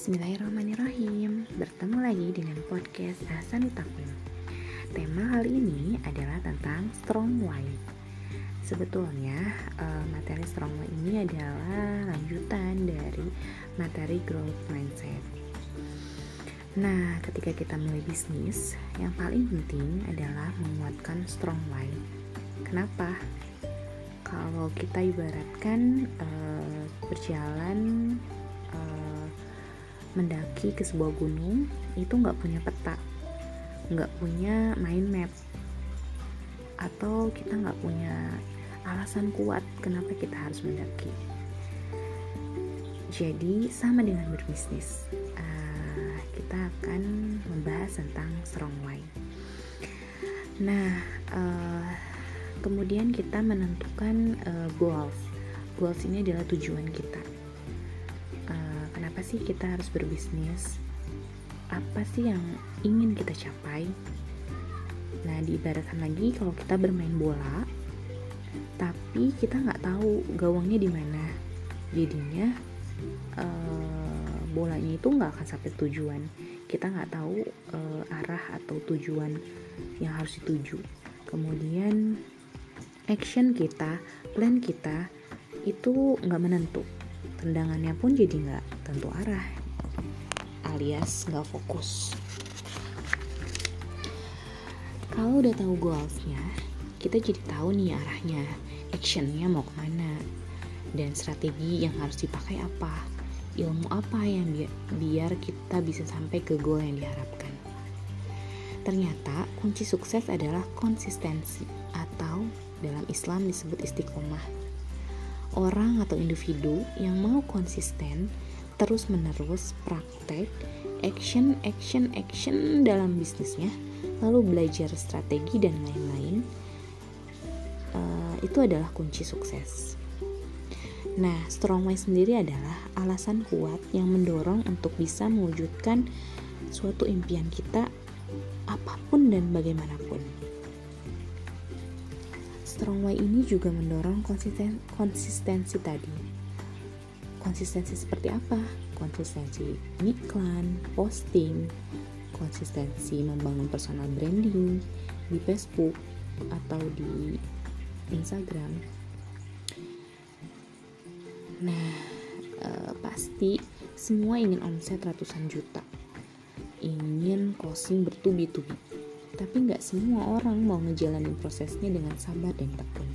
Bismillahirrahmanirrahim. Bertemu lagi dengan podcast Hasan Takwim Tema kali ini adalah tentang strong why Sebetulnya uh, materi strong why ini adalah lanjutan dari materi growth mindset. Nah ketika kita mulai bisnis Yang paling penting adalah menguatkan strong why Kenapa? Kalau kita ibaratkan uh, berjalan mendaki ke sebuah gunung itu nggak punya peta nggak punya mind map. Atau kita nggak punya alasan kuat kenapa kita harus mendaki. Jadi sama dengan berbisnis uh, kita akan membahas tentang strong why nah uh, kemudian kita menentukan uh, goals. Goals ini adalah tujuan kita kenapa sih kita harus berbisnis? Apa sih yang ingin kita capai? Nah, diibaratkan lagi kalau kita bermain bola, tapi kita nggak tahu gawangnya di mana, jadinya uh, bolanya itu nggak akan sampai tujuan. Kita nggak tahu uh, arah atau tujuan yang harus dituju. Kemudian action kita, plan kita itu nggak menentu tendangannya pun jadi nggak tentu arah alias nggak fokus. Kalau udah tahu goalsnya kita jadi tahu nih arahnya actionnya mau ke mana dan strategi yang harus dipakai apa ilmu apa yang bi biar kita bisa sampai ke goal yang diharapkan. Ternyata kunci sukses adalah konsistensi atau dalam Islam disebut istiqomah orang atau individu yang mau konsisten terus menerus praktek action action action dalam bisnisnya lalu belajar strategi dan lain-lain uh, itu adalah kunci sukses. Nah strong way sendiri adalah alasan kuat yang mendorong untuk bisa mewujudkan suatu impian kita apa pun dan bagaimanapun Strong Way ini juga mendorong konsisten, konsistensi tadi. Konsistensi seperti apa? Konsistensi iklan, posting, konsistensi membangun personal branding di Facebook atau di Instagram. Nah, eh, pasti semua ingin omset ratusan juta, ingin closing bertubi-tubi tapi nggak semua orang mau ngejalanin prosesnya dengan sabar dan tekun.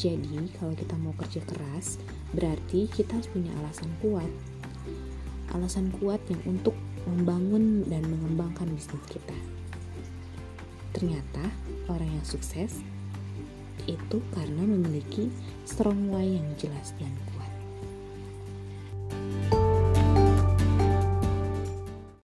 Jadi, kalau kita mau kerja keras, berarti kita harus punya alasan kuat. Alasan kuat yang untuk membangun dan mengembangkan bisnis kita. Ternyata, orang yang sukses itu karena memiliki strong why yang jelas dan kuat.